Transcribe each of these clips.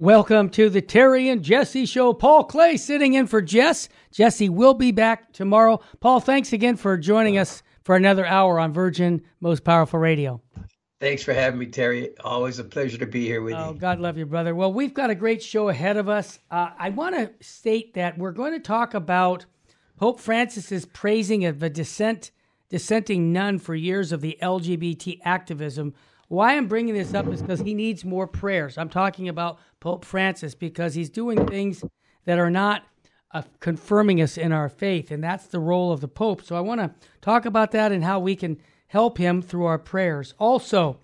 Welcome to the Terry and Jesse Show. Paul Clay sitting in for Jess. Jesse will be back tomorrow. Paul, thanks again for joining us for another hour on Virgin Most Powerful Radio. Thanks for having me, Terry. Always a pleasure to be here with oh, you. Oh, God love you, brother. Well, we've got a great show ahead of us. Uh, I want to state that we're going to talk about Pope Francis's praising of a dissent, dissenting nun for years of the LGBT activism why I'm bringing this up is because he needs more prayers. I'm talking about Pope Francis because he's doing things that are not uh, confirming us in our faith, and that's the role of the Pope. So I want to talk about that and how we can help him through our prayers. Also,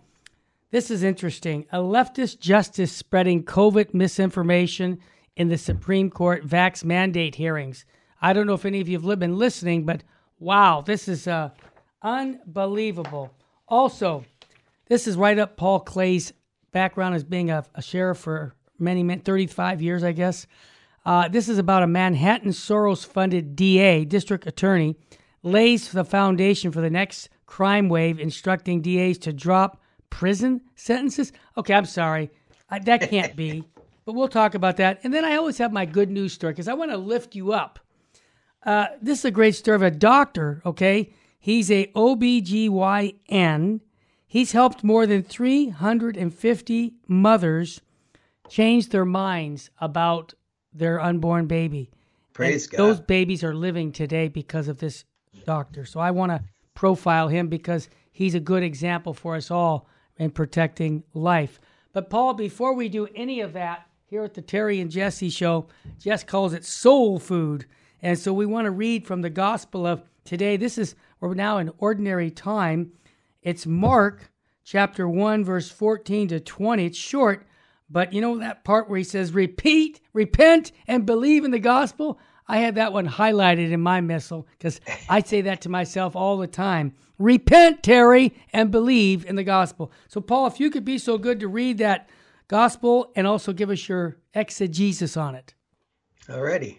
this is interesting. A leftist justice spreading COVID misinformation in the Supreme Court vax mandate hearings. I don't know if any of you have been listening, but wow, this is uh, unbelievable. Also, this is right up Paul Clay's background as being a, a sheriff for many, many, 35 years, I guess. Uh, this is about a Manhattan Soros funded DA, district attorney, lays the foundation for the next crime wave, instructing DAs to drop prison sentences. Okay, I'm sorry. I, that can't be. But we'll talk about that. And then I always have my good news story because I want to lift you up. Uh, this is a great story of a doctor, okay? He's a OBGYN He's helped more than 350 mothers change their minds about their unborn baby. Praise and God. Those babies are living today because of this doctor. So I want to profile him because he's a good example for us all in protecting life. But Paul, before we do any of that here at the Terry and Jesse show, Jess calls it soul food. And so we want to read from the gospel of today. This is we're now in ordinary time it's Mark chapter 1, verse 14 to 20. It's short, but you know that part where he says, repeat, repent, and believe in the gospel? I had that one highlighted in my missal because I say that to myself all the time. Repent, Terry, and believe in the gospel. So, Paul, if you could be so good to read that gospel and also give us your exegesis on it. Alrighty.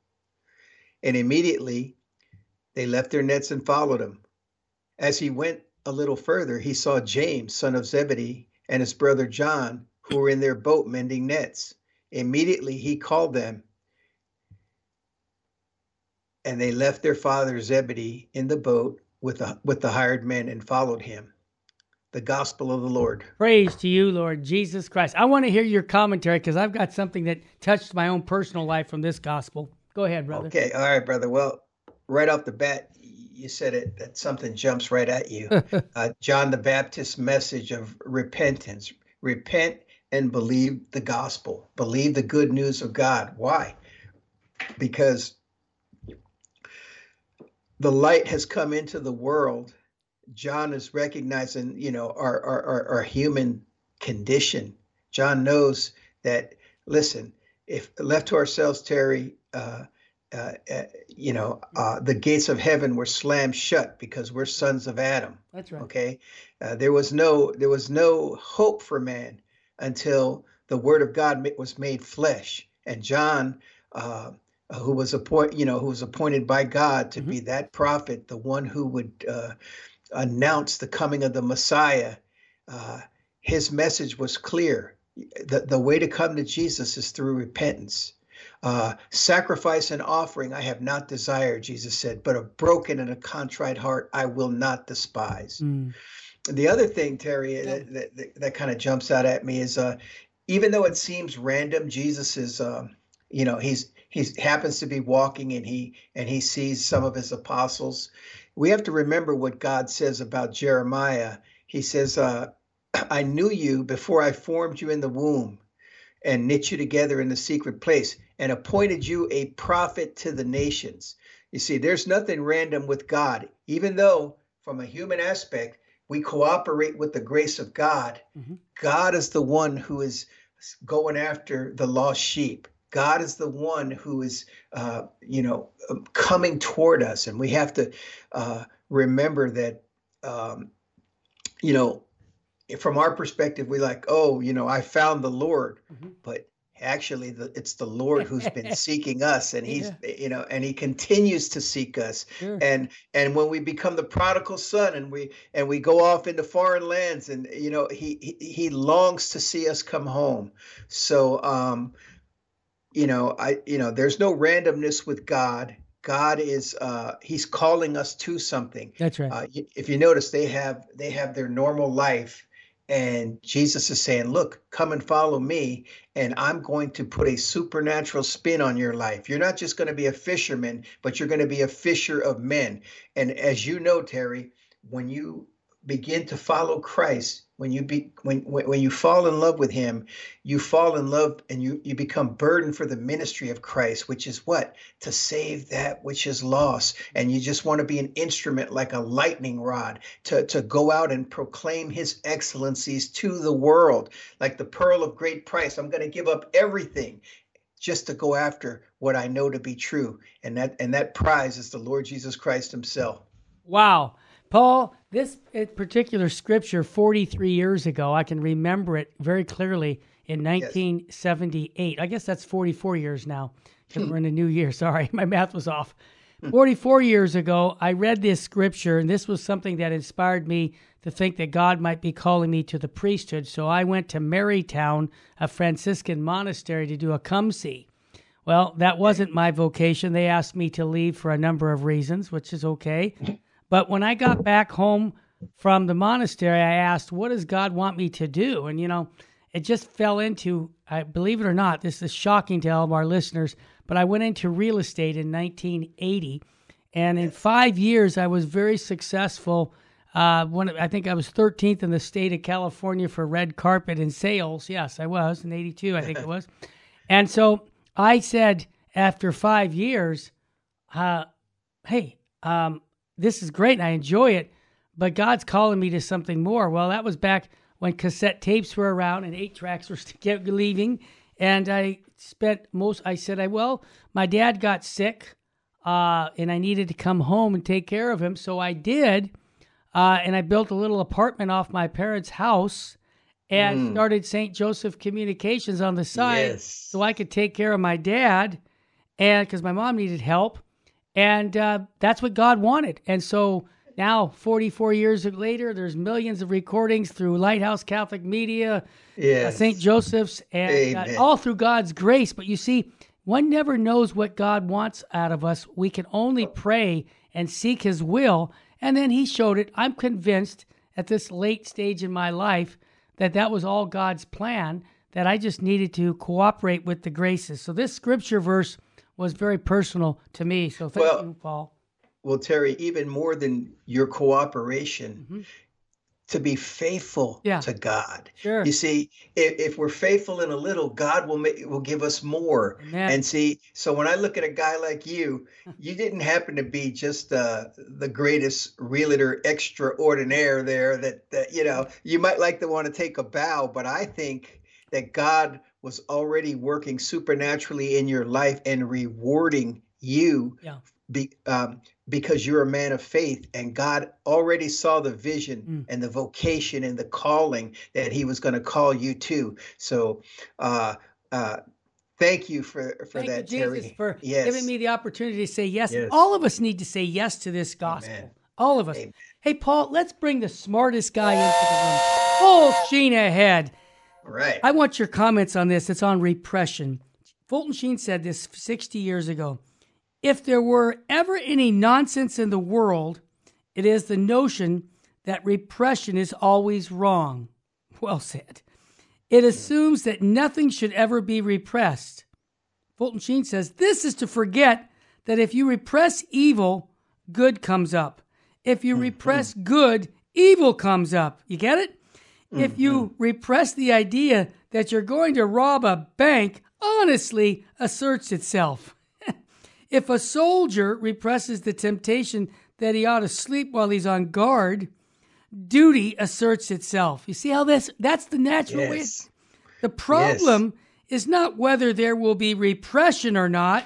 And immediately they left their nets and followed him. As he went a little further, he saw James, son of Zebedee, and his brother John, who were in their boat mending nets. Immediately he called them, and they left their father Zebedee in the boat with the, with the hired men and followed him. The gospel of the Lord. Praise to you, Lord Jesus Christ. I want to hear your commentary because I've got something that touched my own personal life from this gospel. Go ahead, brother. Okay, all right, brother. Well, right off the bat, you said it that something jumps right at you. uh, John the Baptist's message of repentance: repent and believe the gospel, believe the good news of God. Why? Because the light has come into the world. John is recognizing, you know, our our, our, our human condition. John knows that. Listen, if left to ourselves, Terry, uh, uh, uh, you know, uh, the gates of heaven were slammed shut because we're sons of Adam. That's right. Okay, uh, there was no there was no hope for man until the Word of God was made flesh, and John, uh, who was appointed, you know, who was appointed by God to mm-hmm. be that prophet, the one who would uh, announce the coming of the Messiah. his message was clear. The, the way to come to Jesus is through repentance. Uh, sacrifice and offering I have not desired, Jesus said, but a broken and a contrite heart I will not despise. Mm. The other thing, Terry, yeah. that, that, that, kind of jumps out at me is uh, even though it seems random, Jesus is, um, you know, he's he happens to be walking and he and he sees some of his apostles. We have to remember what God says about Jeremiah. He says, uh, "I knew you before I formed you in the womb." and knit you together in the secret place and appointed you a prophet to the nations. You see, there's nothing random with God, even though from a human aspect, we cooperate with the grace of God, mm-hmm. God is the one who is going after the lost sheep. God is the one who is, uh, you know, um, coming toward us, and we have to uh, remember that, um, you know, from our perspective, we like, oh, you know, I found the Lord, mm-hmm. but actually the, it's the lord who's been seeking us and he's yeah. you know and he continues to seek us sure. and and when we become the prodigal son and we and we go off into foreign lands and you know he he, he longs to see us come home so um you know i you know there's no randomness with god God is uh, He's calling us to something. That's right. Uh, if you notice, they have they have their normal life, and Jesus is saying, Look, come and follow me, and I'm going to put a supernatural spin on your life. You're not just going to be a fisherman, but you're going to be a fisher of men. And as you know, Terry, when you begin to follow Christ, when you be when when you fall in love with him you fall in love and you you become burdened for the ministry of christ which is what? To save that which is lost. And you just want to be an instrument like a lightning rod to to go out and proclaim his excellencies to the world. Like the pearl of great price. I'm going to give up everything just to go after what i know to be true. And that and that prize is the lord jesus christ himself. Wow. Paul, this eh, particular scripture 43 years ago, I can remember it very clearly in 1978. Yes. I guess that's 44 years now we're in a new year. Sorry, my math was off. 44 years ago, I read this scripture, and this was something that inspired me to think that God might be calling me to the priesthood. So I went to Marytown, a Franciscan monastery, to do a come see. Well, that wasn't my vocation. They asked me to leave for a number of reasons, which is okay. But when I got back home from the monastery, I asked, What does God want me to do? And, you know, it just fell into, I believe it or not, this is shocking to all of our listeners, but I went into real estate in 1980. And in five years, I was very successful. Uh, when I think I was 13th in the state of California for red carpet and sales. Yes, I was in 82, I think it was. And so I said after five years, uh, hey, um, this is great and I enjoy it, but God's calling me to something more. Well, that was back when cassette tapes were around and eight tracks were leaving. And I spent most, I said, I, well, my dad got sick uh, and I needed to come home and take care of him. So I did. Uh, and I built a little apartment off my parents' house and mm. started St. Joseph Communications on the side yes. so I could take care of my dad and because my mom needed help. And uh, that's what God wanted. And so now, 44 years later, there's millions of recordings through Lighthouse Catholic Media, uh, yes. uh, St. Joseph's, and uh, all through God's grace. But you see, one never knows what God wants out of us. We can only pray and seek His will. And then He showed it. I'm convinced at this late stage in my life that that was all God's plan, that I just needed to cooperate with the graces. So, this scripture verse was very personal to me. So thank well, you, Paul. Well, Terry, even more than your cooperation, mm-hmm. to be faithful yeah. to God. Sure. You see, if, if, we're faithful in a little, God will make, will give us more. Amen. And see, so when I look at a guy like you, you didn't happen to be just uh, the greatest realtor extraordinaire there. That, that you know, you might like to want to take a bow, but I think that God was already working supernaturally in your life and rewarding you yeah. be, um, because you're a man of faith and God already saw the vision mm. and the vocation and the calling that he was going to call you to. So, uh, uh, thank you for, for thank that, you, Terry. Jesus, for yes. giving me the opportunity to say yes. yes. All of us need to say yes to this gospel. Amen. All of us. Amen. Hey, Paul, let's bring the smartest guy into the room. Full sheen ahead. Right. I want your comments on this. It's on repression. Fulton Sheen said this 60 years ago. If there were ever any nonsense in the world, it is the notion that repression is always wrong. Well said. It assumes that nothing should ever be repressed. Fulton Sheen says this is to forget that if you repress evil, good comes up. If you mm-hmm. repress good, evil comes up. You get it? If you mm-hmm. repress the idea that you're going to rob a bank, honestly asserts itself. if a soldier represses the temptation that he ought to sleep while he's on guard, duty asserts itself. You see how this that's the natural way. Yes. The problem is not whether there will be repression or not.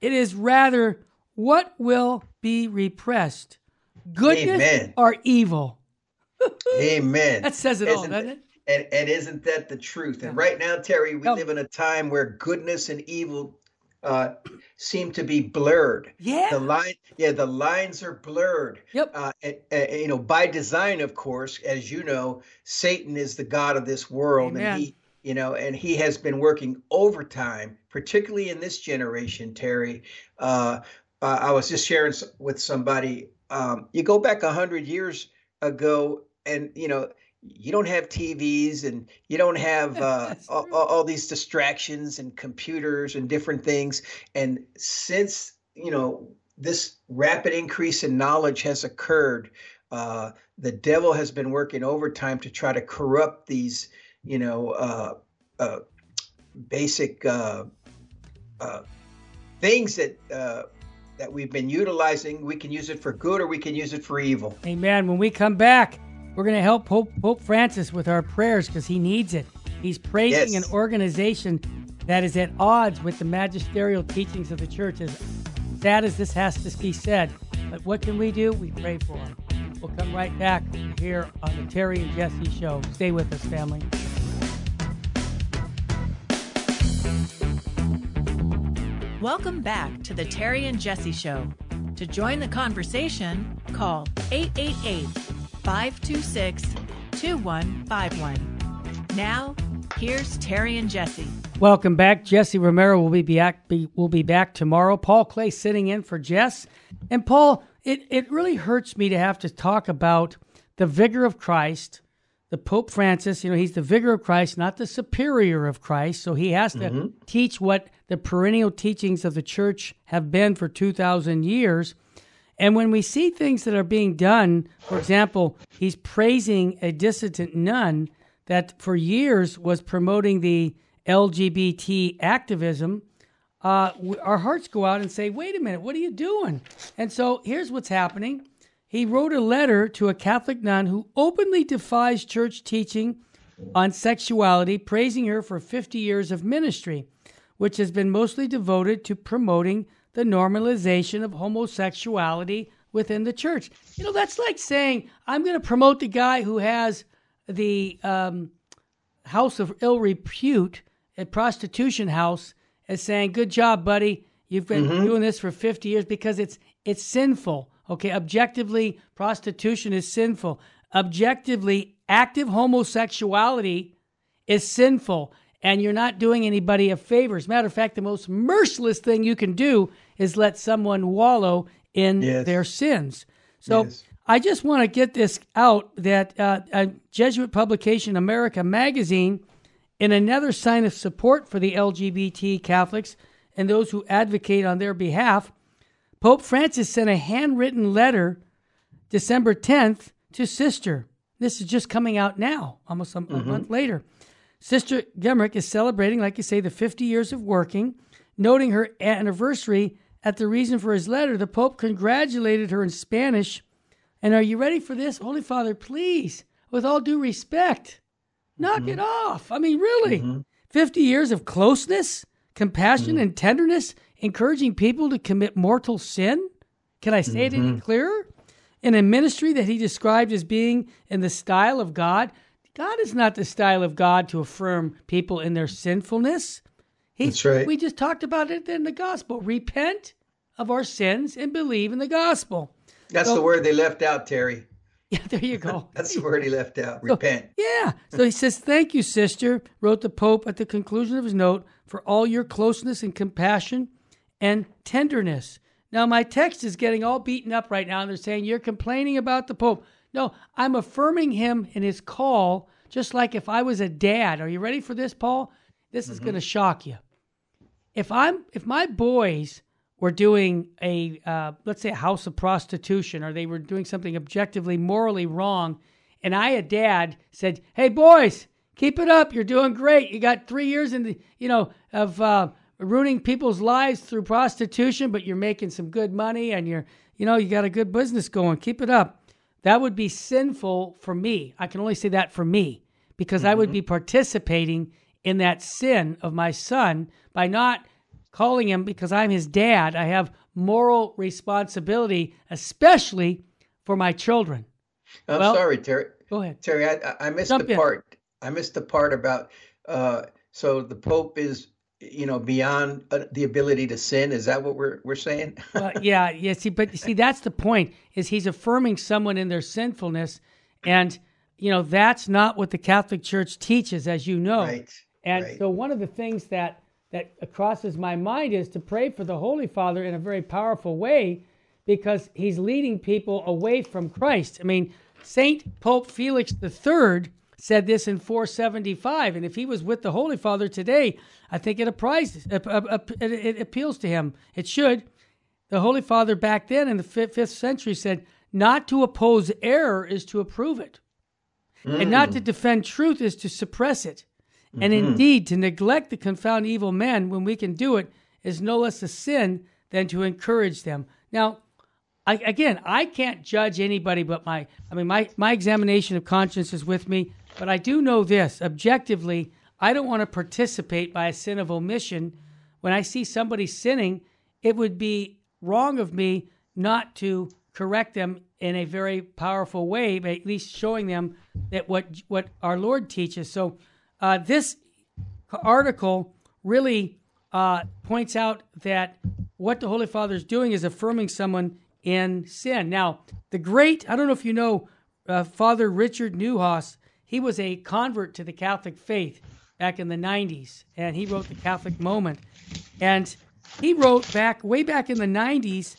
It is rather what will be repressed. Goodness Amen. or evil. Amen. That says it all, doesn't it? And, and isn't that the truth? And right now, Terry, we Help. live in a time where goodness and evil uh, seem to be blurred. Yeah. The line, yeah, the lines are blurred. Yep. Uh, and, and, you know, by design, of course, as you know, Satan is the god of this world, Amen. and he, you know, and he has been working overtime, particularly in this generation. Terry, uh, uh, I was just sharing with somebody. Um, you go back a hundred years ago, and you know, you don't have TVs, and you don't have uh, all, all these distractions and computers and different things. And since you know this rapid increase in knowledge has occurred, uh, the devil has been working overtime to try to corrupt these, you know, uh, uh, basic uh, uh, things that uh, that we've been utilizing. We can use it for good, or we can use it for evil. Amen. When we come back, we're going to help Pope, Pope Francis with our prayers because he needs it. He's praising Yes. an organization that is at odds with the magisterial teachings of the church. As sad as this has to be said, but what can we do? We pray for him. We'll come right back here on the Terry and Jesse Show. Stay with us, family. Welcome back to the Terry and Jesse Show. To join the conversation, call 888 526 2151. Now, here's Terry and Jesse. Welcome back. Jesse Romero will be back. Be, will be back tomorrow. Paul Clay sitting in for Jess. And Paul, it it really hurts me to have to talk about the vicar of Christ, the Pope Francis. You know, he's the vicar of Christ, not the superior of Christ. So he has to mm-hmm. teach what the perennial teachings of the church have been for two thousand years. And when we see things that are being done, for example, he's praising a dissident nun that for years was promoting the LGBT activism. Uh, our hearts go out and say, wait a minute, what are you doing? And so here's what's happening. He wrote a letter to a Catholic nun who openly defies church teaching on sexuality, praising her for 50 years of ministry, which has been mostly devoted to promoting the normalization of homosexuality within the church. You know, that's like saying, I'm going to promote the guy who has the um, house of ill repute, a prostitution house, as saying, "Good job, buddy. You've been doing this for 50 years because it's it's sinful." Okay, objectively, prostitution is sinful. Objectively, active homosexuality is sinful, and you're not doing anybody a favor. As a matter of fact, the most merciless thing you can do is let someone wallow in Yes. their sins. So Yes. I just want to get this out that uh, a Jesuit publication, America Magazine, in another sign of support for the LGBT Catholics and those who advocate on their behalf, Pope Francis sent a handwritten letter December 10th to Sister. This is just coming out now, almost a, a month later. Sister Gramick is celebrating, like you say, the 50 years of working, noting her anniversary. At the reason for his letter, the Pope congratulated her in Spanish. And are you ready for this? Holy Father, please, with all due respect, knock mm-hmm. it off. I mean, really. Mm-hmm. 50 years of closeness, compassion, mm-hmm. and tenderness, encouraging people to commit mortal sin? Can I say it any clearer? In a ministry that he described as being in the style of God. God is not the style of God to affirm people in their sinfulness. He, That's right. We just talked about it in the gospel. Repent of our sins and believe in the gospel. That's So- the word they left out, Terry. Yeah, there you go. That's the word he left out. Repent. Yeah. So he says, Thank you, sister, wrote the Pope at the conclusion of his note, for all your closeness and compassion and tenderness. Now, my text is getting all beaten up right now, and they're saying, You're complaining about the Pope. No, I'm affirming him in his call, just like if I was a dad. Are you ready for this, Paul? This is going to shock you. If I'm, if my boys were doing a, uh, let's say, a house of prostitution, or they were doing something objectively morally wrong, and I, a dad, said, "Hey, boys, keep it up. You're doing great. You got three years in the, you know, of uh, ruining people's lives through prostitution, but you're making some good money, and you're, you know, you got a good business going. Keep it up." That would be sinful for me. I can only say that for me because mm-hmm. I would mm-hmm. be participating in that sin of my son by not calling him because I'm his dad. I have moral responsibility, especially for my children. I'm well, sorry, Terry. Go ahead, Terry. I, I missed Jump the in. part. I missed the part about. Uh, so the Pope is, you know, beyond uh, the ability to sin. Is that what we're we're saying? well, yeah, yeah. See, but see, that's the point. Is he's affirming someone in their sinfulness, and you know that's not what the Catholic Church teaches, as you know. Right. And right. so one of the things that that crosses my mind is to pray for the Holy Father in a very powerful way because he's leading people away from Christ. I mean, Saint Pope Felix III said this in 475, and if he was with the Holy Father today, I think it applies, it appeals to him. It should. The Holy Father back then in the fifth century said, "Not to oppose error is to approve it, mm. and not to mm. defend truth is to suppress it." And mm-hmm. indeed, to neglect to confound evil men when we can do it is no less a sin than to encourage them. Now, I, again, I can't judge anybody but my, I mean, my, my examination of conscience is with me, but I do know this objectively, I don't want to participate by a sin of omission. When I see somebody sinning, it would be wrong of me not to correct them in a very powerful way, but at least showing them that what what our Lord teaches. So uh, this article really uh, points out that what the Holy Father is doing is affirming someone in sin. Now, the great, I don't know if you know uh, Father Richard Neuhaus, he was a convert to the Catholic faith back in the 90s, and he wrote The Catholic Moment. And he wrote back, way back in the 90s,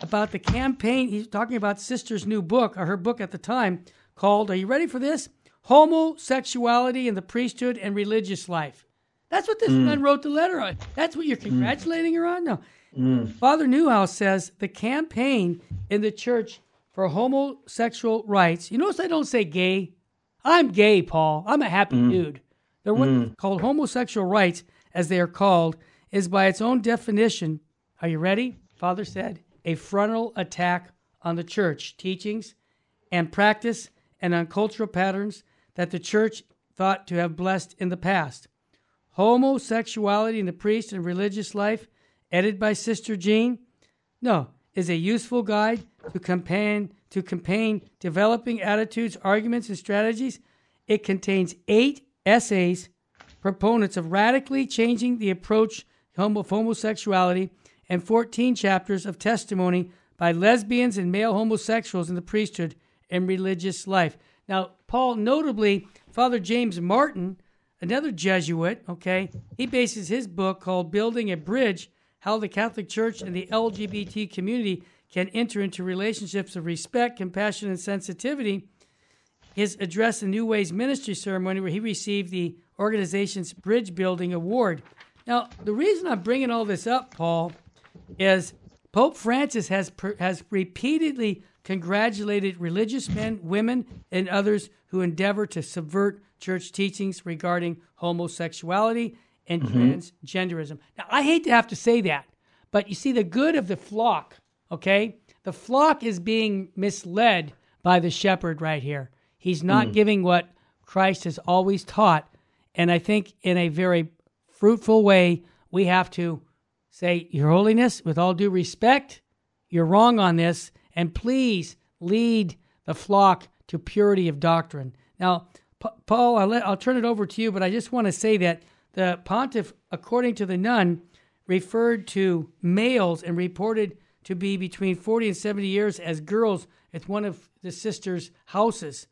about the campaign. He's talking about Sister's new book, or her book at the time, called, Are you ready for this? homosexuality in the priesthood and religious life. That's what this mm. man wrote the letter on. That's what you're mm. congratulating mm. her on? No. Mm. Father Neuhaus says the campaign in the church for homosexual rights. You notice I don't say gay. I'm gay, Paul. I'm a happy mm. dude. They're what mm. called homosexual rights, as they are called, is by its own definition. Are you ready? Father said a frontal attack on the church teachings and practice and on cultural patterns that the church thought to have blessed in the past. Homosexuality in the priest and religious life, edited by Sister Jean, no, is a useful guide to campaign to campaign developing attitudes, arguments, and strategies. It contains eight essays, proponents of radically changing the approach of homosexuality, and 14 chapters of testimony by lesbians and male homosexuals in the priesthood and religious life. Now, Paul, notably, Father James Martin, another Jesuit, okay, he bases his book called Building a Bridge How the Catholic Church and the LGBT Community Can Enter into Relationships of Respect, Compassion, and Sensitivity. His address in New Ways Ministry ceremony, where he received the organization's Bridge Building Award. Now, the reason I'm bringing all this up, Paul, is Pope Francis has has repeatedly congratulated religious men, women, and others who endeavor to subvert church teachings regarding homosexuality and mm-hmm. transgenderism. Now, I hate to have to say that, but you see, the good of the flock, okay? The flock is being misled by the shepherd right here. He's not mm. giving what Christ has always taught. And I think in a very fruitful way, we have to say, Your Holiness, with all due respect, you're wrong on this and please lead the flock to purity of doctrine. Now, P- Paul, I'll, let, I'll turn it over to you, but I just want to say that the pontiff, according to the nun, referred to males and reported to be between 40 and 70 years as girls at one of the sisters' houses.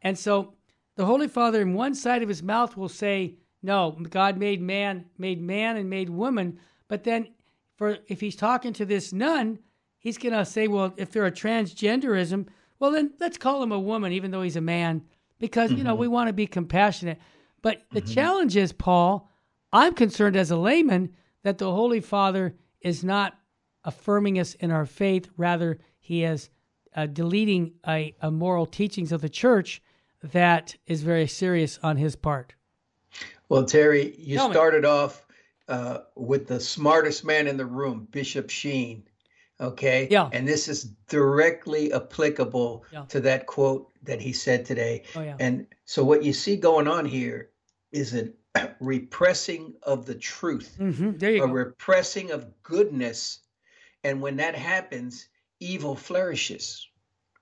And so the Holy Father, in one side of his mouth, will say, No, God made man, made man and made woman. But then, for if he's talking to this nun, he's going to say, well, if they're a transgenderism, well, then let's call him a woman, even though he's a man, because, mm-hmm. you know, we mm-hmm. want to be compassionate. But the mm-hmm. challenge is, Paul, I'm concerned as a layman that the Holy Father is not affirming us in our faith. Rather, he is uh, deleting a, a moral teachings of the church that is very serious on his part. Well, Terry, you Tell started me. off uh, with the smartest man in the room, Bishop Sheen Okay. Yeah. And this is directly applicable Yeah. to that quote that he said today. Oh, yeah. And so what you see going on here is a repressing of the truth, hmm There you a go. repressing of goodness. And when that happens, evil flourishes.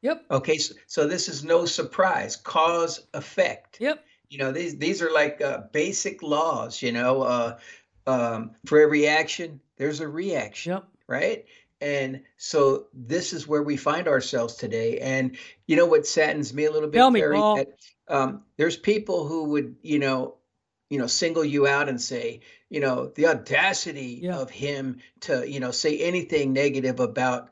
Yep. Okay. So, so this is no surprise. Cause effect. Yep. You know, these these are like uh, basic laws. You know, uh, um, for every action, there's a reaction Yep. right? And so this is where we find ourselves today. And you know what saddens me a little bit, Tell me, Terry, Paul. that um, there's people who would, you know, you know, single you out and say, you know, the audacity Yeah. of him to, you know, say anything negative about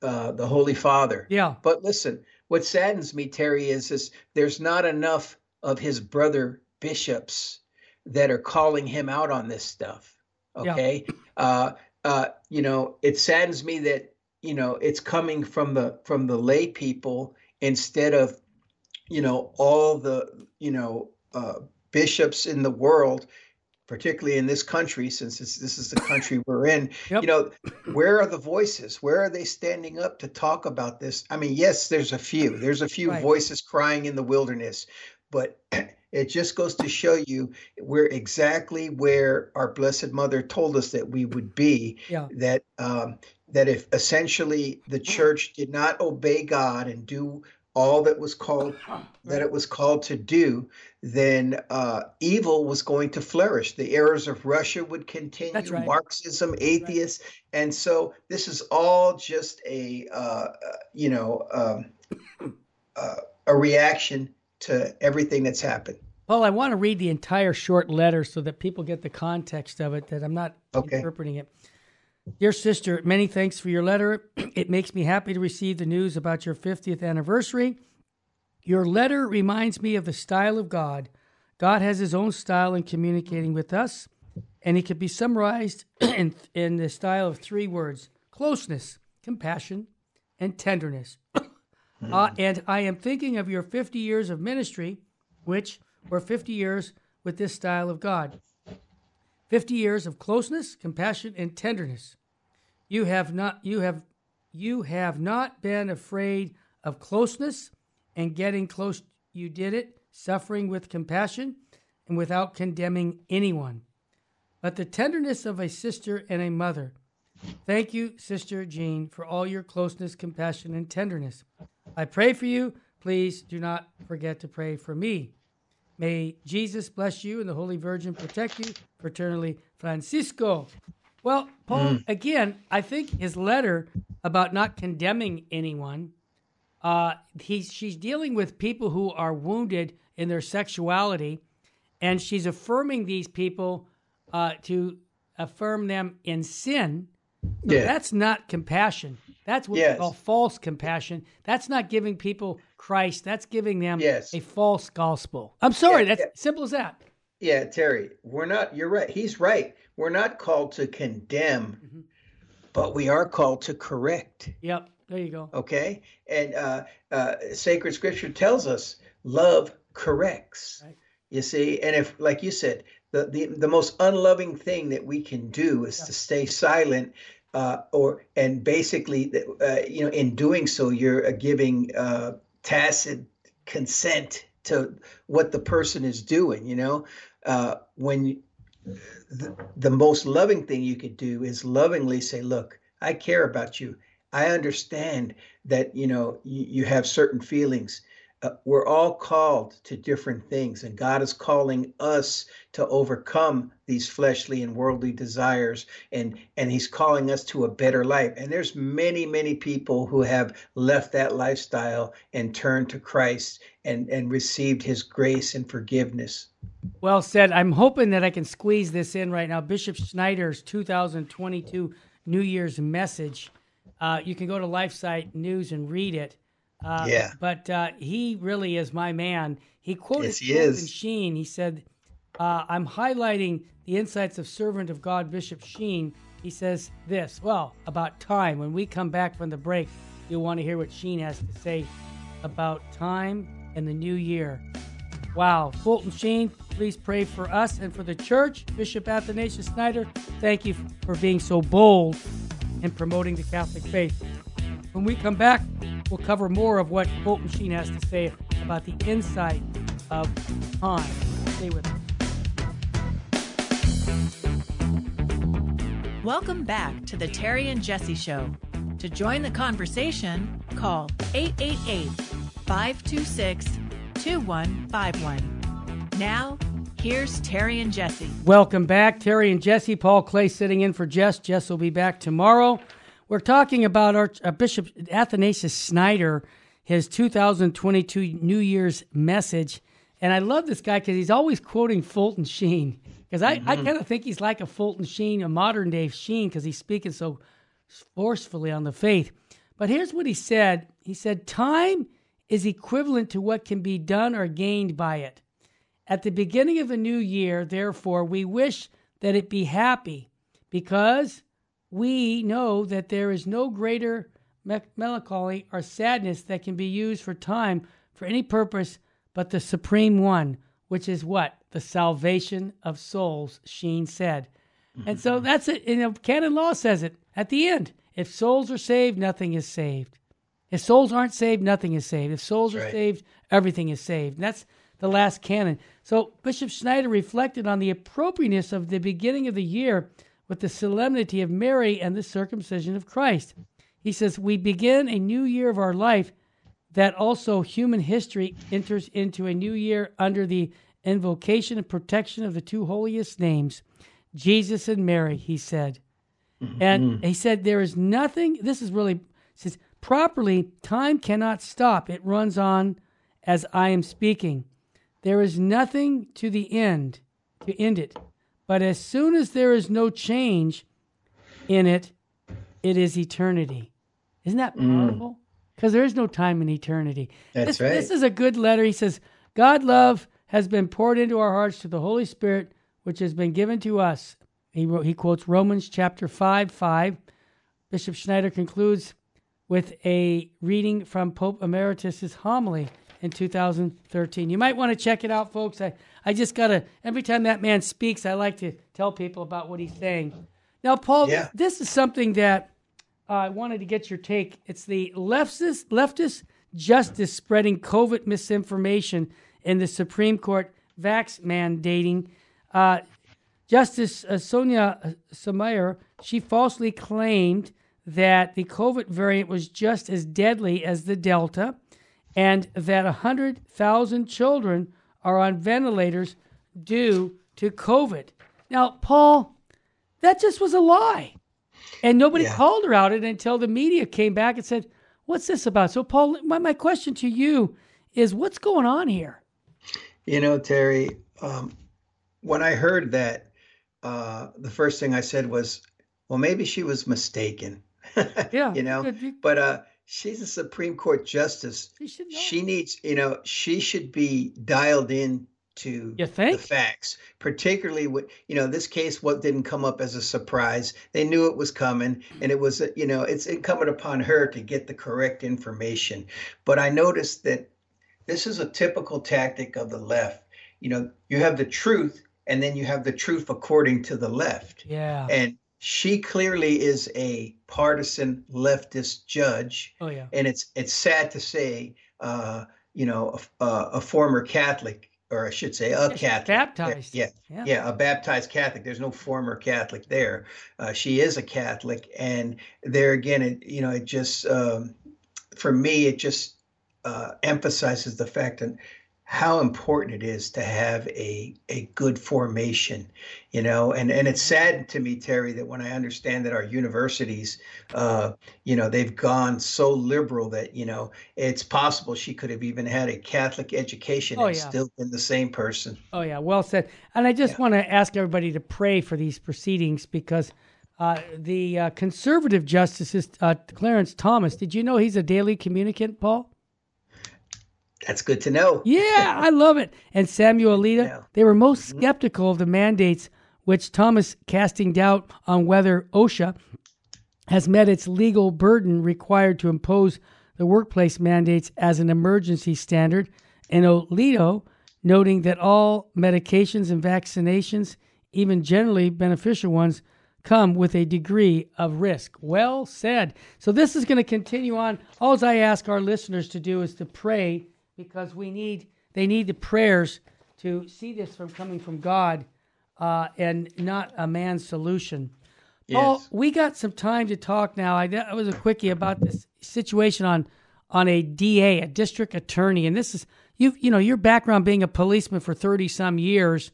uh, the Holy Father. Yeah. But listen, what saddens me, Terry, is is there's not enough of his brother bishops that are calling him out on this stuff. Yeah. Okay. Uh, uh, you know, it saddens me that you know it's coming from the from the lay people instead of you know all the you know uh, bishops in the world particularly in this country since this, this is the country we're in Yep. you know where are the voices where are they standing up to talk about this i mean yes there's a few there's a few Right. voices crying in the wilderness but it just goes to show you we're exactly where our blessed mother told us that we would be Yeah. that um, that if essentially the church did not obey god and do all that was called that it was called to do then uh, evil was going to flourish the errors of russia would continue That's right. marxism atheists and so this is all just a uh, uh, you know um, uh, a reaction to everything that's happened Paul, I want to read the entire short letter so that people get the context of it, that I'm not Okay. interpreting it. Dear sister, many thanks for your letter. It makes me happy to receive the news about your 50th anniversary. Your letter reminds me of the style of God. God has his own style in communicating with us, and it can be summarized in, in the style of three words closeness, compassion, and tenderness. Uh, and I am thinking of your 50 years of ministry, which were 50 years with this style of God. 50 years of closeness, compassion, and tenderness. You have not you have you have not been afraid of closeness and getting close you did it, suffering with compassion and without condemning anyone. But the tenderness of a sister and a mother. Thank you, Sister Jean, for all your closeness, compassion, and tenderness. I pray for you. Please do not forget to pray for me. May Jesus bless you and the Holy Virgin protect you. Fraternally, Francisco. Well, Paul, again, I think his letter about not condemning anyone, uh, he's, she's dealing with people who are wounded in their sexuality, and she's affirming these people uh, to affirm them in sin. So Yeah. That's not compassion. That's what we call false compassion. That's not giving people Christ. That's giving them Yes. a false gospel. I'm sorry. Yeah, that's yeah. simple as that. Yeah, Terry, we're not, you're right. He's right. We're not called to condemn, Mm-hmm. but we are called to correct. Yep. There you go. Okay. And uh, uh, sacred scripture tells us love corrects. Right. You see, and if, like you said, the, the, the most unloving thing that we can do is to stay silent. Uh, or and basically, uh, you know, in doing so, you're giving uh, tacit consent to what the person is doing. You know, uh, when the, the most loving thing you could do is lovingly say, "Look, I care about you. I understand that you know you, you have certain feelings. Uh, we're all called to different things, and God is calling us to overcome these fleshly and worldly desires, and and He's calling us to a better life. And there's many, many people who have left that lifestyle and turned to Christ and and received His grace and forgiveness. Well said. I'm hoping that I can squeeze this in right now. Bishop Schneider's 2022 New Year's message. Uh, you can go to LifeSite News and read it. Uh, Yeah. But uh, he really is my man. He quoted Yes, he Fulton is. Sheen. He said, uh, I'm highlighting the insights of servant of God, Bishop Sheen. He says this, well, about time. When we come back from the break, you'll want to hear what Sheen has to say about time and the new year. Wow. Fulton Sheen, please pray for us and for the church. Bishop Athanasius Schneider, thank you for being so bold in promoting the Catholic faith. When we come back, we'll cover more of what Fulton Machine has to say about the insight of time. Stay with us. Welcome back to the Terry and Jesse Show. To join the conversation, call 888 526 2151. Now, here's Terry and Jesse. Welcome back, Terry and Jesse. Paul Clay sitting in for Jess. Jess will be back tomorrow. We're talking about our uh, Bishop Athanasius Schneider, his 2022 New Year's message. And I love this guy because he's always quoting Fulton Sheen. Because I, mm-hmm. I kind of think he's like a Fulton Sheen, a modern day Sheen, because he's speaking so forcefully on the faith. But here's what he said He said, Time is equivalent to what can be done or gained by it. At the beginning of a new year, therefore, we wish that it be happy because we know that there is no greater melancholy or sadness that can be used for time for any purpose but the supreme one, which is what? The salvation of souls, Sheen said. Mm-hmm. And so mm-hmm. that's it. You know, canon law says it at the end. If souls are saved, nothing is saved. If souls aren't saved, nothing is saved. If souls are saved, everything is saved. And that's the last canon. So Bishop Schneider reflected on the appropriateness of the beginning of the year with the solemnity of Mary and the circumcision of Christ. He says, We begin a new year of our life that also human history enters into a new year under the invocation and protection of the two holiest names, Jesus and Mary, he said. Mm-hmm. And he said, There is nothing, this is really, says, properly, time cannot stop. It runs on as I am speaking. There is nothing to the end to end it. But as soon as there is no change in it, it is eternity. Isn't that mm. powerful? Because mm. there is no time in eternity. That's this, right. This is a good letter. He says, God love has been poured into our hearts to the Holy Spirit, which has been given to us. He, wrote, he quotes Romans chapter 5, 5. Bishop Schneider concludes with a reading from Pope Emeritus's homily in 2013. You might want to check it out, folks. I, I just got to, every time that man speaks, I like to tell people about what he's saying. Now, Paul, yeah. this is something that uh, I wanted to get your take. It's the leftist, leftist justice spreading COVID misinformation in the Supreme Court vax mandating. Uh, Justice uh, Sonia Sotomayor, she falsely claimed that the COVID variant was just as deadly as the Delta and that 100,000 children are on ventilators due to COVID. Now, Paul, that just was a lie. And nobody yeah. called her out it until the media came back and said, What's this about? So, Paul, my, my question to you is what's going on here? You know, Terry, um, when I heard that, uh, the first thing I said was, well, maybe she was mistaken. yeah. you know, but uh, she's a Supreme Court justice. She, she needs, you know, she should be dialed in to the facts, particularly what you know. This case, what didn't come up as a surprise. They knew it was coming, and it was, you know, it's incumbent upon her to get the correct information. But I noticed that this is a typical tactic of the left. You know, you have the truth, and then you have the truth according to the left. Yeah. And she clearly is a partisan leftist judge. Oh yeah. And it's it's sad to say, uh, you know, a, a, former Catholic, or I should say, a yeah, Catholic, baptized. Yeah, yeah, yeah, a baptized Catholic. There's no former Catholic there. Uh, she is a Catholic, and there again, it you know, it just um, for me, it just uh, emphasizes the fact that how important it is to have a a good formation you know and and it's sad to me terry that when i understand that our universities uh you know they've gone so liberal that you know it's possible she could have even had a catholic education oh, and yeah. still been the same person oh yeah well said and i just yeah. want to ask everybody to pray for these proceedings because uh, the uh, conservative justice uh, Clarence Thomas. Did you know he's a daily communicant, Paul? That's good to know. yeah, I love it. And Samuel Alito, they were most mm-hmm. skeptical of the mandates, which Thomas casting doubt on whether OSHA has met its legal burden required to impose the workplace mandates as an emergency standard, and Alito noting that all medications and vaccinations, even generally beneficial ones, come with a degree of risk. Well said. So this is going to continue on. All I ask our listeners to do is to pray because we need they need the prayers to see this from coming from God uh, and not a man's solution. Yes. Paul, we got some time to talk now. I that was a quickie about this situation on on a DA, a district attorney, and this is you you know your background being a policeman for thirty some years.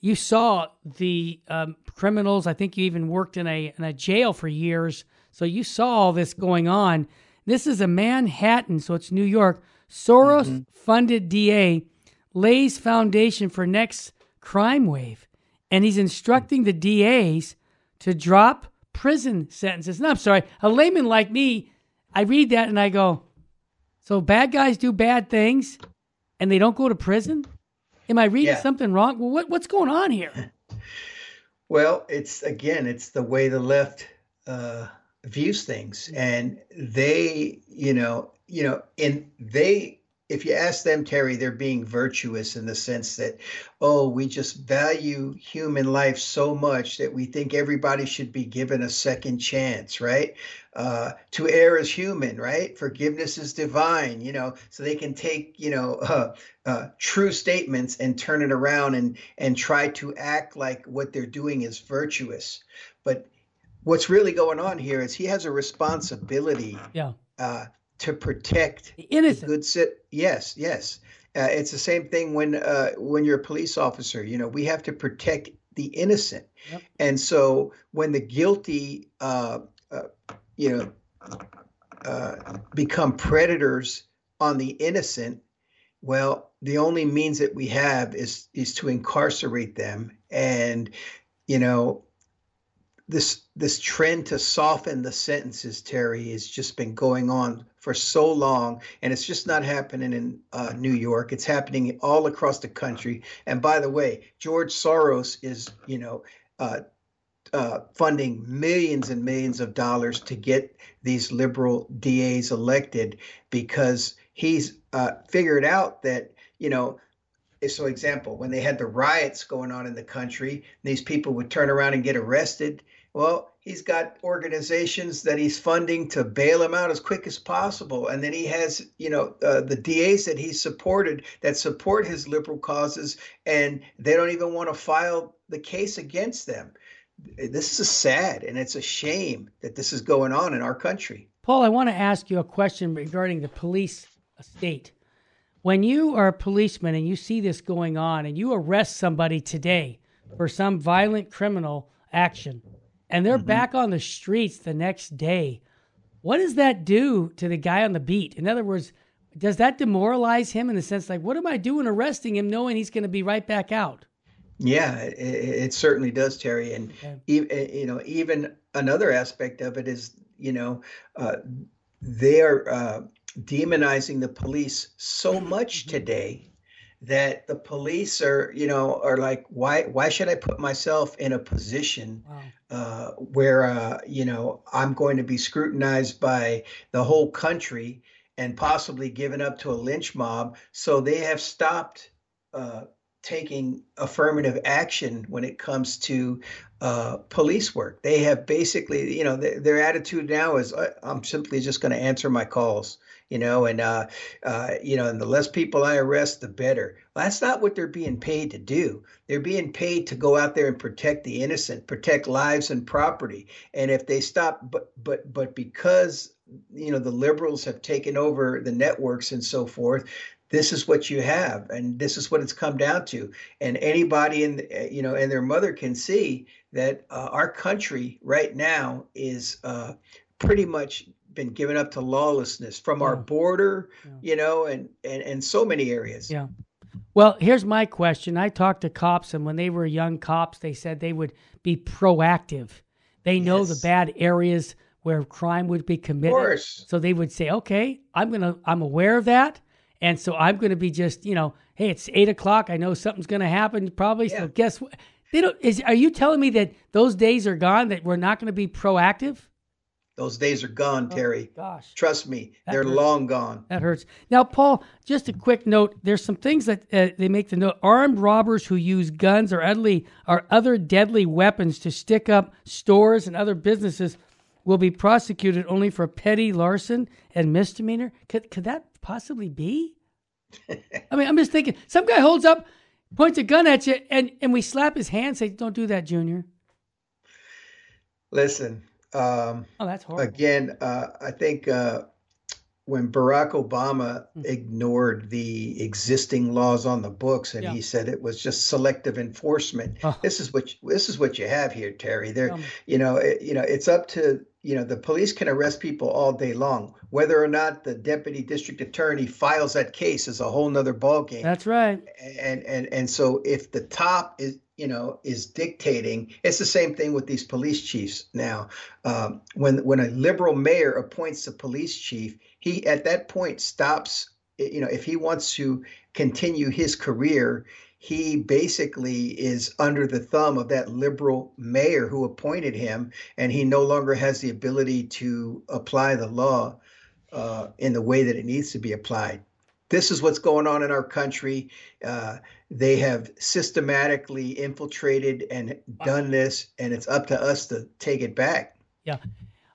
You saw the um, criminals. I think you even worked in a in a jail for years, so you saw all this going on. This is a Manhattan, so it's New York. Soros mm-hmm. funded DA lays foundation for next crime wave, and he's instructing the DAs to drop prison sentences. No, I'm sorry, a layman like me, I read that and I go, so bad guys do bad things, and they don't go to prison. Am I reading yeah. something wrong? Well, what, what's going on here? Well, it's again, it's the way the left uh, views things, and they, you know, you know, and they if you ask them, Terry, they're being virtuous in the sense that, oh, we just value human life so much that we think everybody should be given a second chance, right? Uh, to err is human, right? Forgiveness is divine, you know, so they can take, you know, uh, uh, true statements and turn it around and and try to act like what they're doing is virtuous. But what's really going on here is he has a responsibility. Yeah. Uh, to protect the innocent. good sit. Yes, yes. Uh, it's the same thing when uh, when you're a police officer. You know, we have to protect the innocent, yep. and so when the guilty, uh, uh you know, uh, become predators on the innocent, well, the only means that we have is is to incarcerate them, and you know, this this trend to soften the sentences, Terry, has just been going on for so long, and it's just not happening in uh, New York. It's happening all across the country. And by the way, George Soros is, you know, uh, uh, funding millions and millions of dollars to get these liberal DAs elected because he's uh, figured out that, you know, so example, when they had the riots going on in the country, these people would turn around and get arrested well, he's got organizations that he's funding to bail him out as quick as possible. And then he has, you know, uh, the DAs that he's supported that support his liberal causes, and they don't even want to file the case against them. This is sad, and it's a shame that this is going on in our country. Paul, I want to ask you a question regarding the police state. When you are a policeman and you see this going on and you arrest somebody today for some violent criminal action, and they're mm-hmm. back on the streets the next day. What does that do to the guy on the beat? In other words, does that demoralize him in the sense like, what am I doing arresting him knowing he's going to be right back out? Yeah, it, it certainly does, Terry. And okay. eh, you know, even another aspect of it is, you know, uh, they are uh, demonizing the police so much mm-hmm. today that the police are you know are like why why should i put myself in a position wow. uh, where uh, you know i'm going to be scrutinized by the whole country and possibly given up to a lynch mob? So they have stopped uh, taking affirmative action when it comes to uh, police work. They have basically you know th- their attitude now is i'm simply just going to answer my calls you know, and uh, uh, you know, and the less people I arrest, the better. Well, that's not what they're being paid to do. They're being paid to go out there and protect the innocent, protect lives and property. And if they stop, but but but because you know the liberals have taken over the networks and so forth, this is what you have and this is what it's come down to and anybody in the, you know and their mother can see that uh, our country right now is uh, pretty much been given up to lawlessness from yeah. our border, yeah. you know, and, and and so many areas. Yeah. Well, here's my question. I talked to cops, and when they were young cops, they said they would be proactive. They know yes. the bad areas where crime would be committed. So they would say, "Okay, I'm gonna, I'm aware of that, and so I'm gonna be just, you know, hey, it's eight o'clock. I know something's gonna happen, probably. Yeah. So guess what? They don't. Is are you telling me that those days are gone? That we're not going to be proactive? Those days are gone, Terry. Oh, gosh. Trust me, That they're hurts. long gone. That hurts. Now, Paul, just a quick note. There's some things that uh, they make the note. Armed robbers who use guns or other, or other deadly weapons to stick up stores and other businesses will be prosecuted only for petty larceny and misdemeanor. Could, could that possibly be? I mean, I'm just thinking. Some guy holds up, points a gun at you, and, and we slap his hand, say, "Don't do that, Junior." Listen, um, Oh, that's horrible. again, uh, I think uh, when Barack Obama Hmm. ignored the existing laws on the books and Yeah. he said it was just selective enforcement, Oh. this is what this is what you have here, Terry. There, Um, you know, it, you know, it's up to you know the police can arrest people all day long. Whether or not the deputy district attorney files that case is a whole nother ballgame That's right. and and and so if the top is you know is dictating it's the same thing with these police chiefs now um, when when a liberal mayor appoints a police chief he at that point stops you know if he wants to continue his career he basically is under the thumb of that liberal mayor who appointed him and he no longer has the ability to apply the law uh, in the way that it needs to be applied this is what's going on in our country. Uh, they have systematically infiltrated and done this, and it's up to us to take it back. Yeah.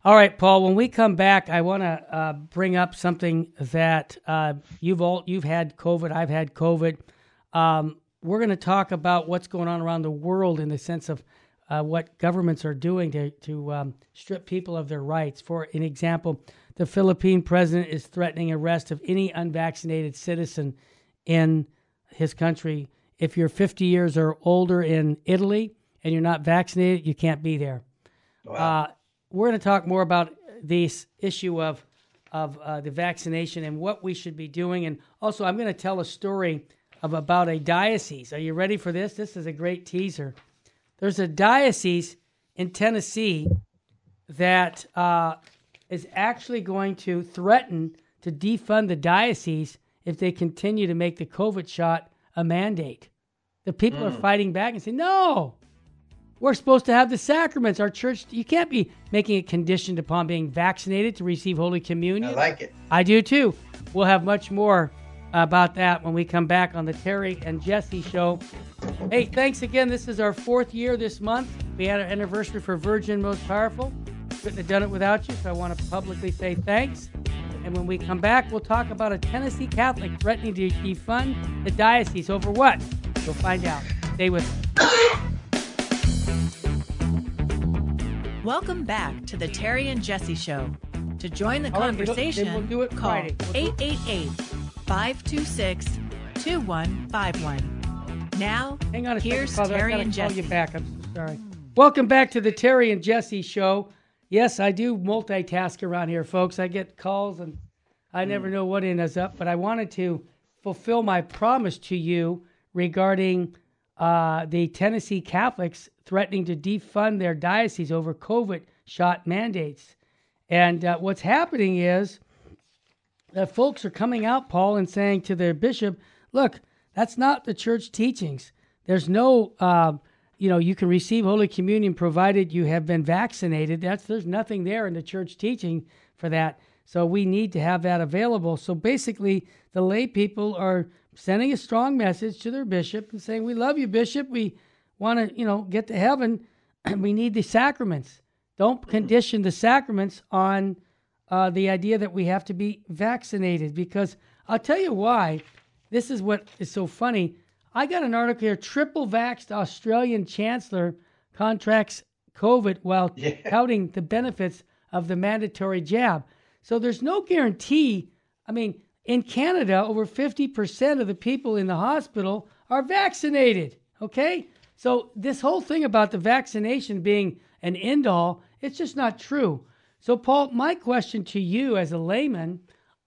All right, Paul. When we come back, I want to uh, bring up something that uh, you've all you've had COVID. I've had COVID. Um, we're going to talk about what's going on around the world in the sense of uh, what governments are doing to to um, strip people of their rights. For an example, the Philippine president is threatening arrest of any unvaccinated citizen in his country. If you're 50 years or older in Italy and you're not vaccinated, you can't be there. Uh, we're going to talk more about this issue of of uh, the vaccination and what we should be doing, and also I'm going to tell a story of about a diocese. Are you ready for this? This is a great teaser. There's a diocese in Tennessee that uh, is actually going to threaten to defund the diocese if they continue to make the COVID shot a mandate. The people are fighting back and saying, no, we're supposed to have the sacraments. Our church, you can't be making it conditioned upon being vaccinated to receive Holy Communion. I like it. I do too. We'll have much more about that when we come back on the Terry and Jesse show. Hey, thanks again. This is our fourth year this month. We had our anniversary for Virgin Most Powerful. Couldn't have done it without you, so I want to publicly say thanks. And when we come back, we'll talk about a Tennessee Catholic threatening to defund the diocese over what? You'll find out. Stay with us. Welcome back to the Terry and Jesse Show. To join the All conversation, we'll call Friday. We'll do- 888 526 2151. Now, Hang on a here's second. Terry and call Jesse. you back. I'm so sorry. Welcome back to the Terry and Jesse show. Yes, I do multitask around here, folks. I get calls and I never hmm. know what end is up, but I wanted to fulfill my promise to you regarding uh, the Tennessee Catholics threatening to defund their diocese over COVID shot mandates. And uh, what's happening is that folks are coming out, Paul, and saying to their bishop, look, that's not the church teachings. There's no, uh, you know, you can receive Holy Communion provided you have been vaccinated. That's there's nothing there in the church teaching for that. So we need to have that available. So basically, the lay people are sending a strong message to their bishop and saying, "We love you, bishop. We want to, you know, get to heaven, and we need the sacraments. Don't condition the sacraments on." uh, the idea that we have to be vaccinated because I'll tell you why. This is what is so funny. I got an article here triple vaxxed Australian Chancellor contracts COVID while Yeah. touting the benefits of the mandatory jab. So there's no guarantee. I mean, in Canada, over 50% of the people in the hospital are vaccinated. Okay? So this whole thing about the vaccination being an end all, it's just not true. So, Paul, my question to you as a layman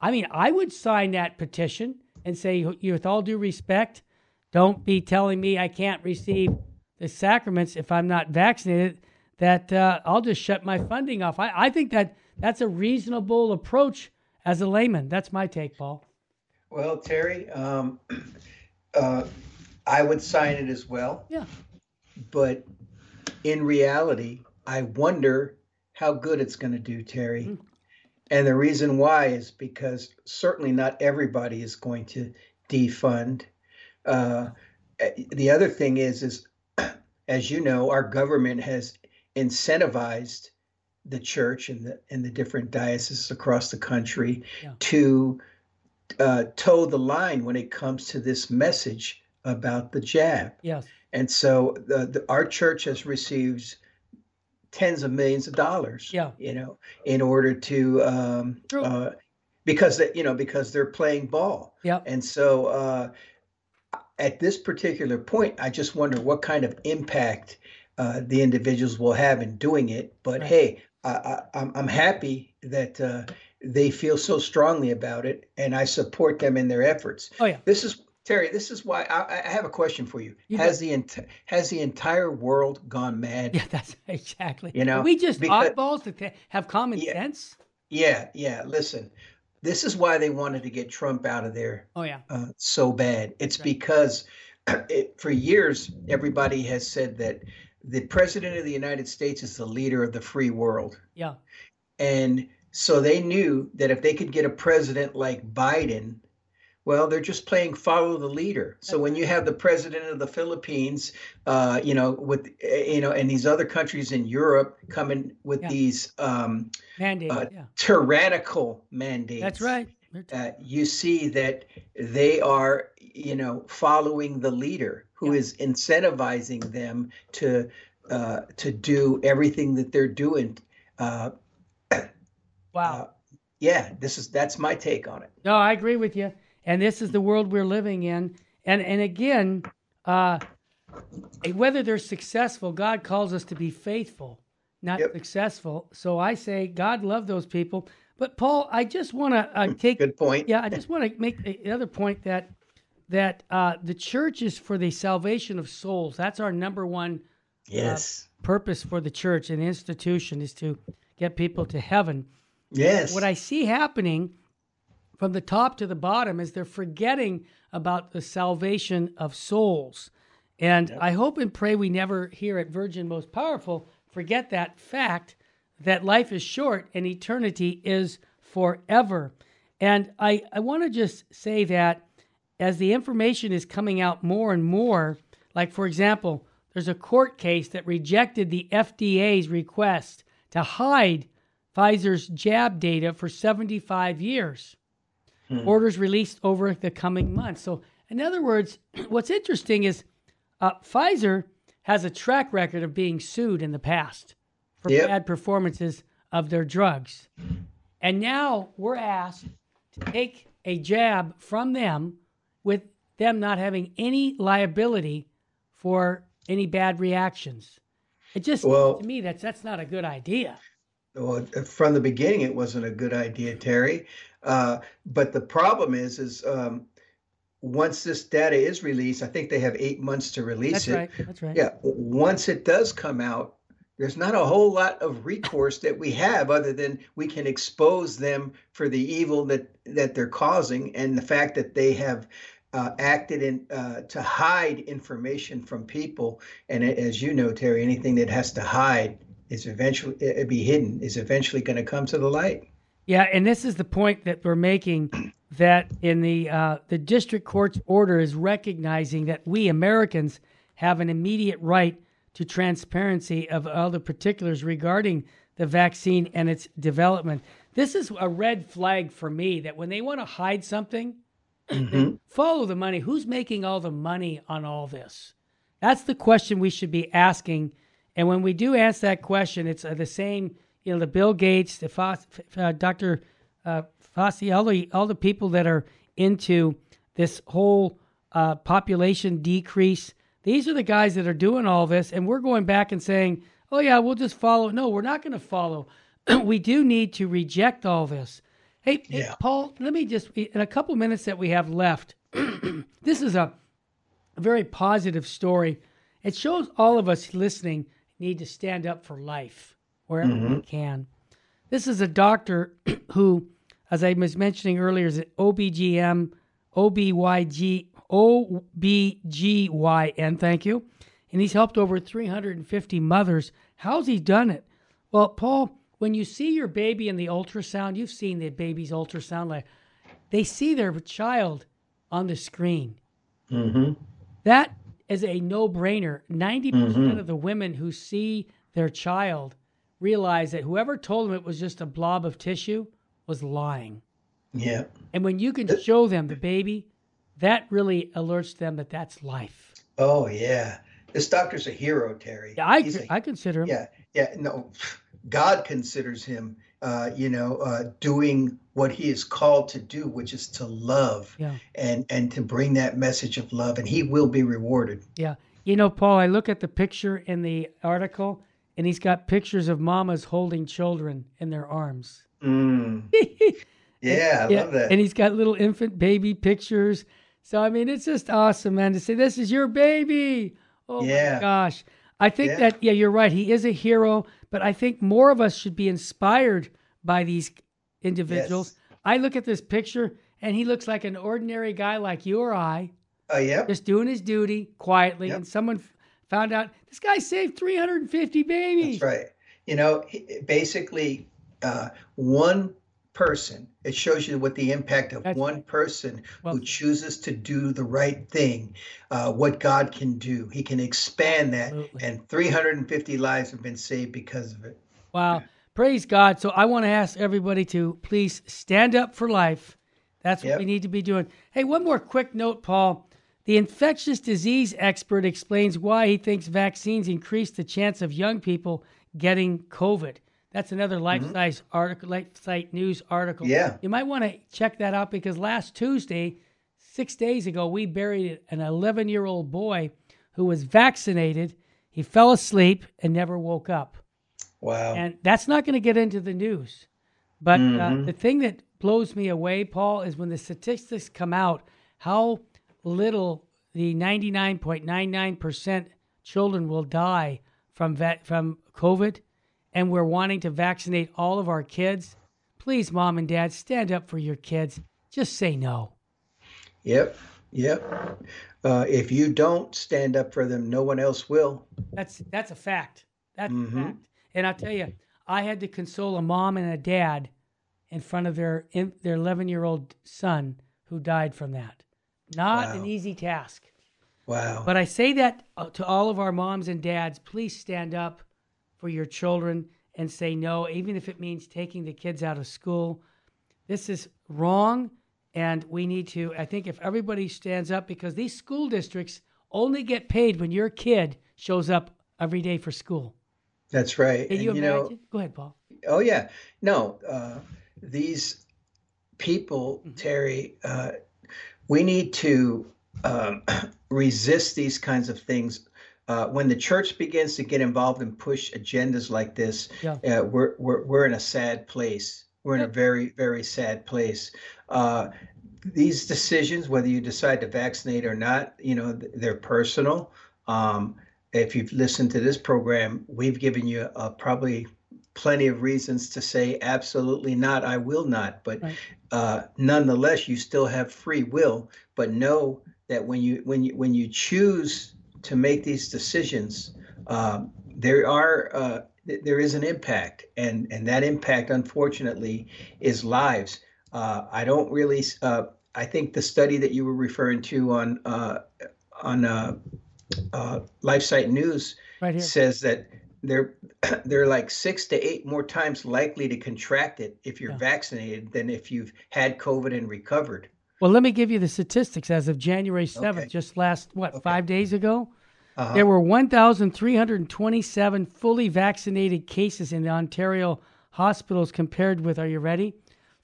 I mean, I would sign that petition and say, with all due respect, don't be telling me I can't receive the sacraments if I'm not vaccinated, that uh, I'll just shut my funding off. I, I think that that's a reasonable approach as a layman. That's my take, Paul. Well, Terry, um, uh, I would sign it as well. Yeah. But in reality, I wonder how good it's going to do, Terry. Mm. And the reason why is because certainly not everybody is going to defund. Uh, eh, the other thing is, is as you know, our government has incentivized the church and the and the different dioceses across the country yeah. to uh, toe the line when it comes to this message about the jab. Yes. And so the, the, our church has received tens of millions of dollars. Yeah. You know, in order to um, uh, because they, you know because they're playing ball. Yeah. And so uh, at this particular point, I just wonder what kind of impact uh, the individuals will have in doing it. But right. hey, I, am I'm, I'm happy that uh, they feel so strongly about it, and I support them in their efforts. Oh yeah. This is Terry. This is why I, I have a question for you. you has the ent- has the entire world gone mad? Yeah, that's exactly. You know, Are we just because, oddballs that have common yeah, sense. Yeah, yeah. Listen, this is why they wanted to get Trump out of there. Oh yeah. Uh, so bad. It's right. because it, for years everybody has said that the president of the United States is the leader of the free world. Yeah. And so they knew that if they could get a president like Biden, well, they're just playing follow the leader. So when you have the president of the Philippines, uh, you know, with you know, and these other countries in Europe coming with yeah. these um, mandates, uh, yeah. tyrannical mandates. That's right. Uh, you see that they are, you know, following the leader who yeah. is incentivizing them to uh, to do everything that they're doing. Uh, wow. Uh, yeah, this is that's my take on it. No, I agree with you, and this is the world we're living in. And and again, uh, whether they're successful, God calls us to be faithful, not yep. successful. So I say, God love those people. But Paul, I just want to uh, take good point. Yeah, I just want to make the other point that that uh, the church is for the salvation of souls. That's our number one uh, yes uh, purpose for the church and the institution is to get people to heaven. Yes. What I see happening from the top to the bottom is they're forgetting about the salvation of souls. And yep. I hope and pray we never here at Virgin Most Powerful forget that fact that life is short and eternity is forever. And I, I want to just say that as the information is coming out more and more, like for example, there's a court case that rejected the FDA's request to hide Pfizer's jab data for 75 years. Hmm. Orders released over the coming months. So, in other words, what's interesting is uh, Pfizer has a track record of being sued in the past for yep. bad performances of their drugs. And now we're asked to take a jab from them with them not having any liability for any bad reactions. It just well, to me that's that's not a good idea. Well, from the beginning, it wasn't a good idea, Terry. Uh, but the problem is, is um, once this data is released, I think they have eight months to release that's it. That's right. That's right. Yeah. Once it does come out, there's not a whole lot of recourse that we have other than we can expose them for the evil that that they're causing and the fact that they have uh, acted in uh, to hide information from people. And as you know, Terry, anything that has to hide is eventually it be hidden is eventually going to come to the light. Yeah, and this is the point that we're making that in the uh, the district court's order is recognizing that we Americans have an immediate right to transparency of all the particulars regarding the vaccine and its development. This is a red flag for me that when they want to hide something, Mm-hmm. Follow the money. Who's making all the money on all this? That's the question we should be asking. And when we do ask that question, it's uh, the same. You know, the Bill Gates, the Foss, uh, Dr. Uh, Fauci, all the all the people that are into this whole uh, population decrease. These are the guys that are doing all this, and we're going back and saying, "Oh yeah, we'll just follow." No, we're not going to follow. we do need to reject all this. Hey, yeah. hey, Paul, let me just, in a couple minutes that we have left, this is a, very positive story. It shows all of us listening need to stand up for life wherever mm-hmm. we can. This is a doctor who, as I was mentioning earlier, is an OBGM, OBYG, OBGYN, thank you. And he's helped over 350 mothers. How's he done it? Well, Paul, when you see your baby in the ultrasound, you've seen the baby's ultrasound, like they see their child on the screen. Mm-hmm. That is a no brainer. 90% of the women who see their child realize that whoever told them it was just a blob of tissue was lying. Yeah. And when you can show them the baby, that really alerts them that that's life. Oh yeah. This doctor's a hero, Terry. Yeah, I, He's a- I consider him. yeah, yeah. No, God considers him, uh, you know, uh, doing what he is called to do, which is to love Yeah. and and to bring that message of love, and he will be rewarded. Yeah. You know, Paul, I look at the picture in the article and he's got pictures of mamas holding children in their arms. Mm. Yeah, I love that. And he's got little infant baby pictures. So, I mean, it's just awesome, man, to say, this is your baby. Oh, my Yeah. gosh. I think Yeah. that, yeah, you're right. He is a hero, but I think more of us should be inspired by these individuals. I look at this picture and he looks like an ordinary guy like you or I, Oh, yeah. just doing his duty quietly. Yep. And someone f- found out this guy saved 350 babies. That's right. You know, basically, uh, one person, it shows you what the impact of That's one person Well who chooses to do the right thing, uh, what God can do. He can expand that, Absolutely. and 350 lives have been saved because of it. Wow. Praise God. So I want to ask everybody to please stand up for life. That's what Yep. we need to be doing. Hey, one more quick note, Paul. The infectious disease expert explains why he thinks vaccines increase the chance of young people getting COVID. That's another life size article, life site news article. Mm-hmm. Yeah. You might want to check that out because last Tuesday, six days ago, we buried an 11 year old boy who was vaccinated. He fell asleep and never woke up Wow. and that's not going to get into the news. But uh, the thing that blows me away, Paul, is when the statistics come out, how little the 99.99% children will die from va- from COVID, and we're wanting to vaccinate all of our kids. Please, mom and dad, stand up for your kids. Just say no. Yep. Yep. Uh, if you don't stand up for them, no one else will. That's that's a fact. That's a fact. And I'll tell you, I had to console a mom and a dad in front of their in, their 11 year old son who died from that. Not an easy task. Wow. But I say that uh, to all of our moms and dads: please stand up for your children and say no, even if it means taking the kids out of school. This is wrong, and we need to. I think if everybody stands up, because these school districts only get paid when your kid shows up every day for school. That's right. Can And, you you know. Go ahead, Paul. Oh yeah, no. Uh, these people, Terry, uh, we need to um, resist these kinds of things. Uh, when the church begins to get involved and push agendas like this, Yeah. uh, we're, we're we're in a sad place. We're in a very very sad place. Uh, these decisions, whether you decide to vaccinate or not, you know, they're personal. Um, if you've listened to this program, we've given you uh, probably plenty of reasons to say absolutely not i will not but Right. uh, nonetheless you still have free will but know that when you when you when you choose to make these decisions um, there are uh, th- there is an impact and and that impact unfortunately is lives uh, i don't really uh, i think the study that you were referring to on uh, on uh, uh, LifeSite News Right says that they're they're like six to eight more times likely to contract it if you're Yeah. vaccinated than if you've had COVID and recovered. Well, let me give you the statistics as of January 7th, Okay. just last, what, five days ago? Uh-huh. There were 1,327 fully vaccinated cases in the Ontario hospitals compared with, are you ready?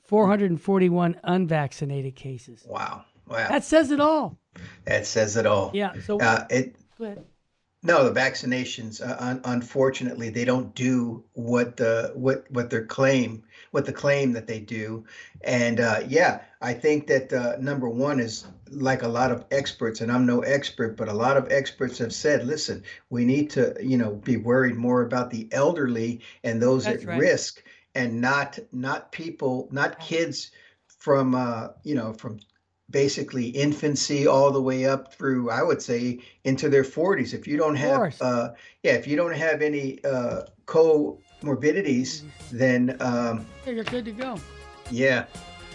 441 unvaccinated cases. Wow, wow, That says it all. that says it all. Yeah. So, Uh, it. No, the vaccinations, uh, un- unfortunately, they don't do what the what what their claim, what the claim that they do, and uh, yeah, I think that uh, number one is like a lot of experts, and I'm no expert, but a lot of experts have said, listen, we need to, you know, be worried more about the elderly and those That's at right. risk, and not not people, not kids from uh, you know from basically infancy all the way up through I would say into their 40s. If you don't have uh, yeah, if you don't have any uh, co morbidities, then um, yeah, you're good to go. Yeah.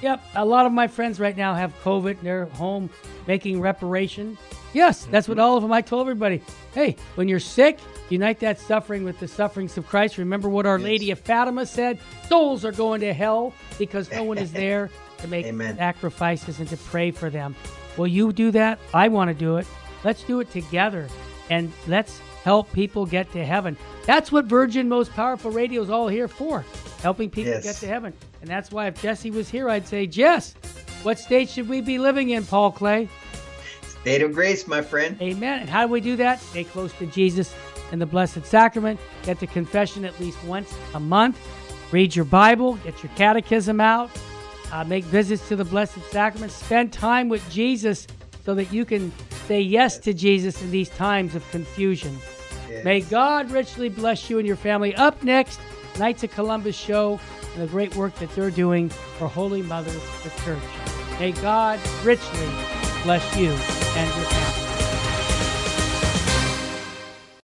Yep. A lot of my friends right now have COVID. They're home making reparation. Yes, that's what all of them. I told everybody. Hey, when you're sick, unite that suffering with the sufferings of Christ. Remember what Our yes. Lady of Fatima said: souls are going to hell because no one is there to make Amen. sacrifices and to pray for them. Will you do that? I want to do it. Let's do it together, and let's help people get to heaven. That's what Virgin Most Powerful Radio is all here for, helping people yes. get to heaven. And that's why if Jesse was here, I'd say, Jess, what state should we be living in, Paul Clay? State of grace, my friend. Amen. And how do we do that? Stay close to Jesus and the Blessed Sacrament. Get to confession at least once a month. Read your Bible. Get your catechism out. Uh, make visits to the Blessed Sacrament. Spend time with Jesus so that you can say yes to Jesus in these times of confusion. Yes. May God richly bless you and your family. Up next, Knights of Columbus show and the great work that they're doing for Holy Mother, the Church. May God richly bless you and your family.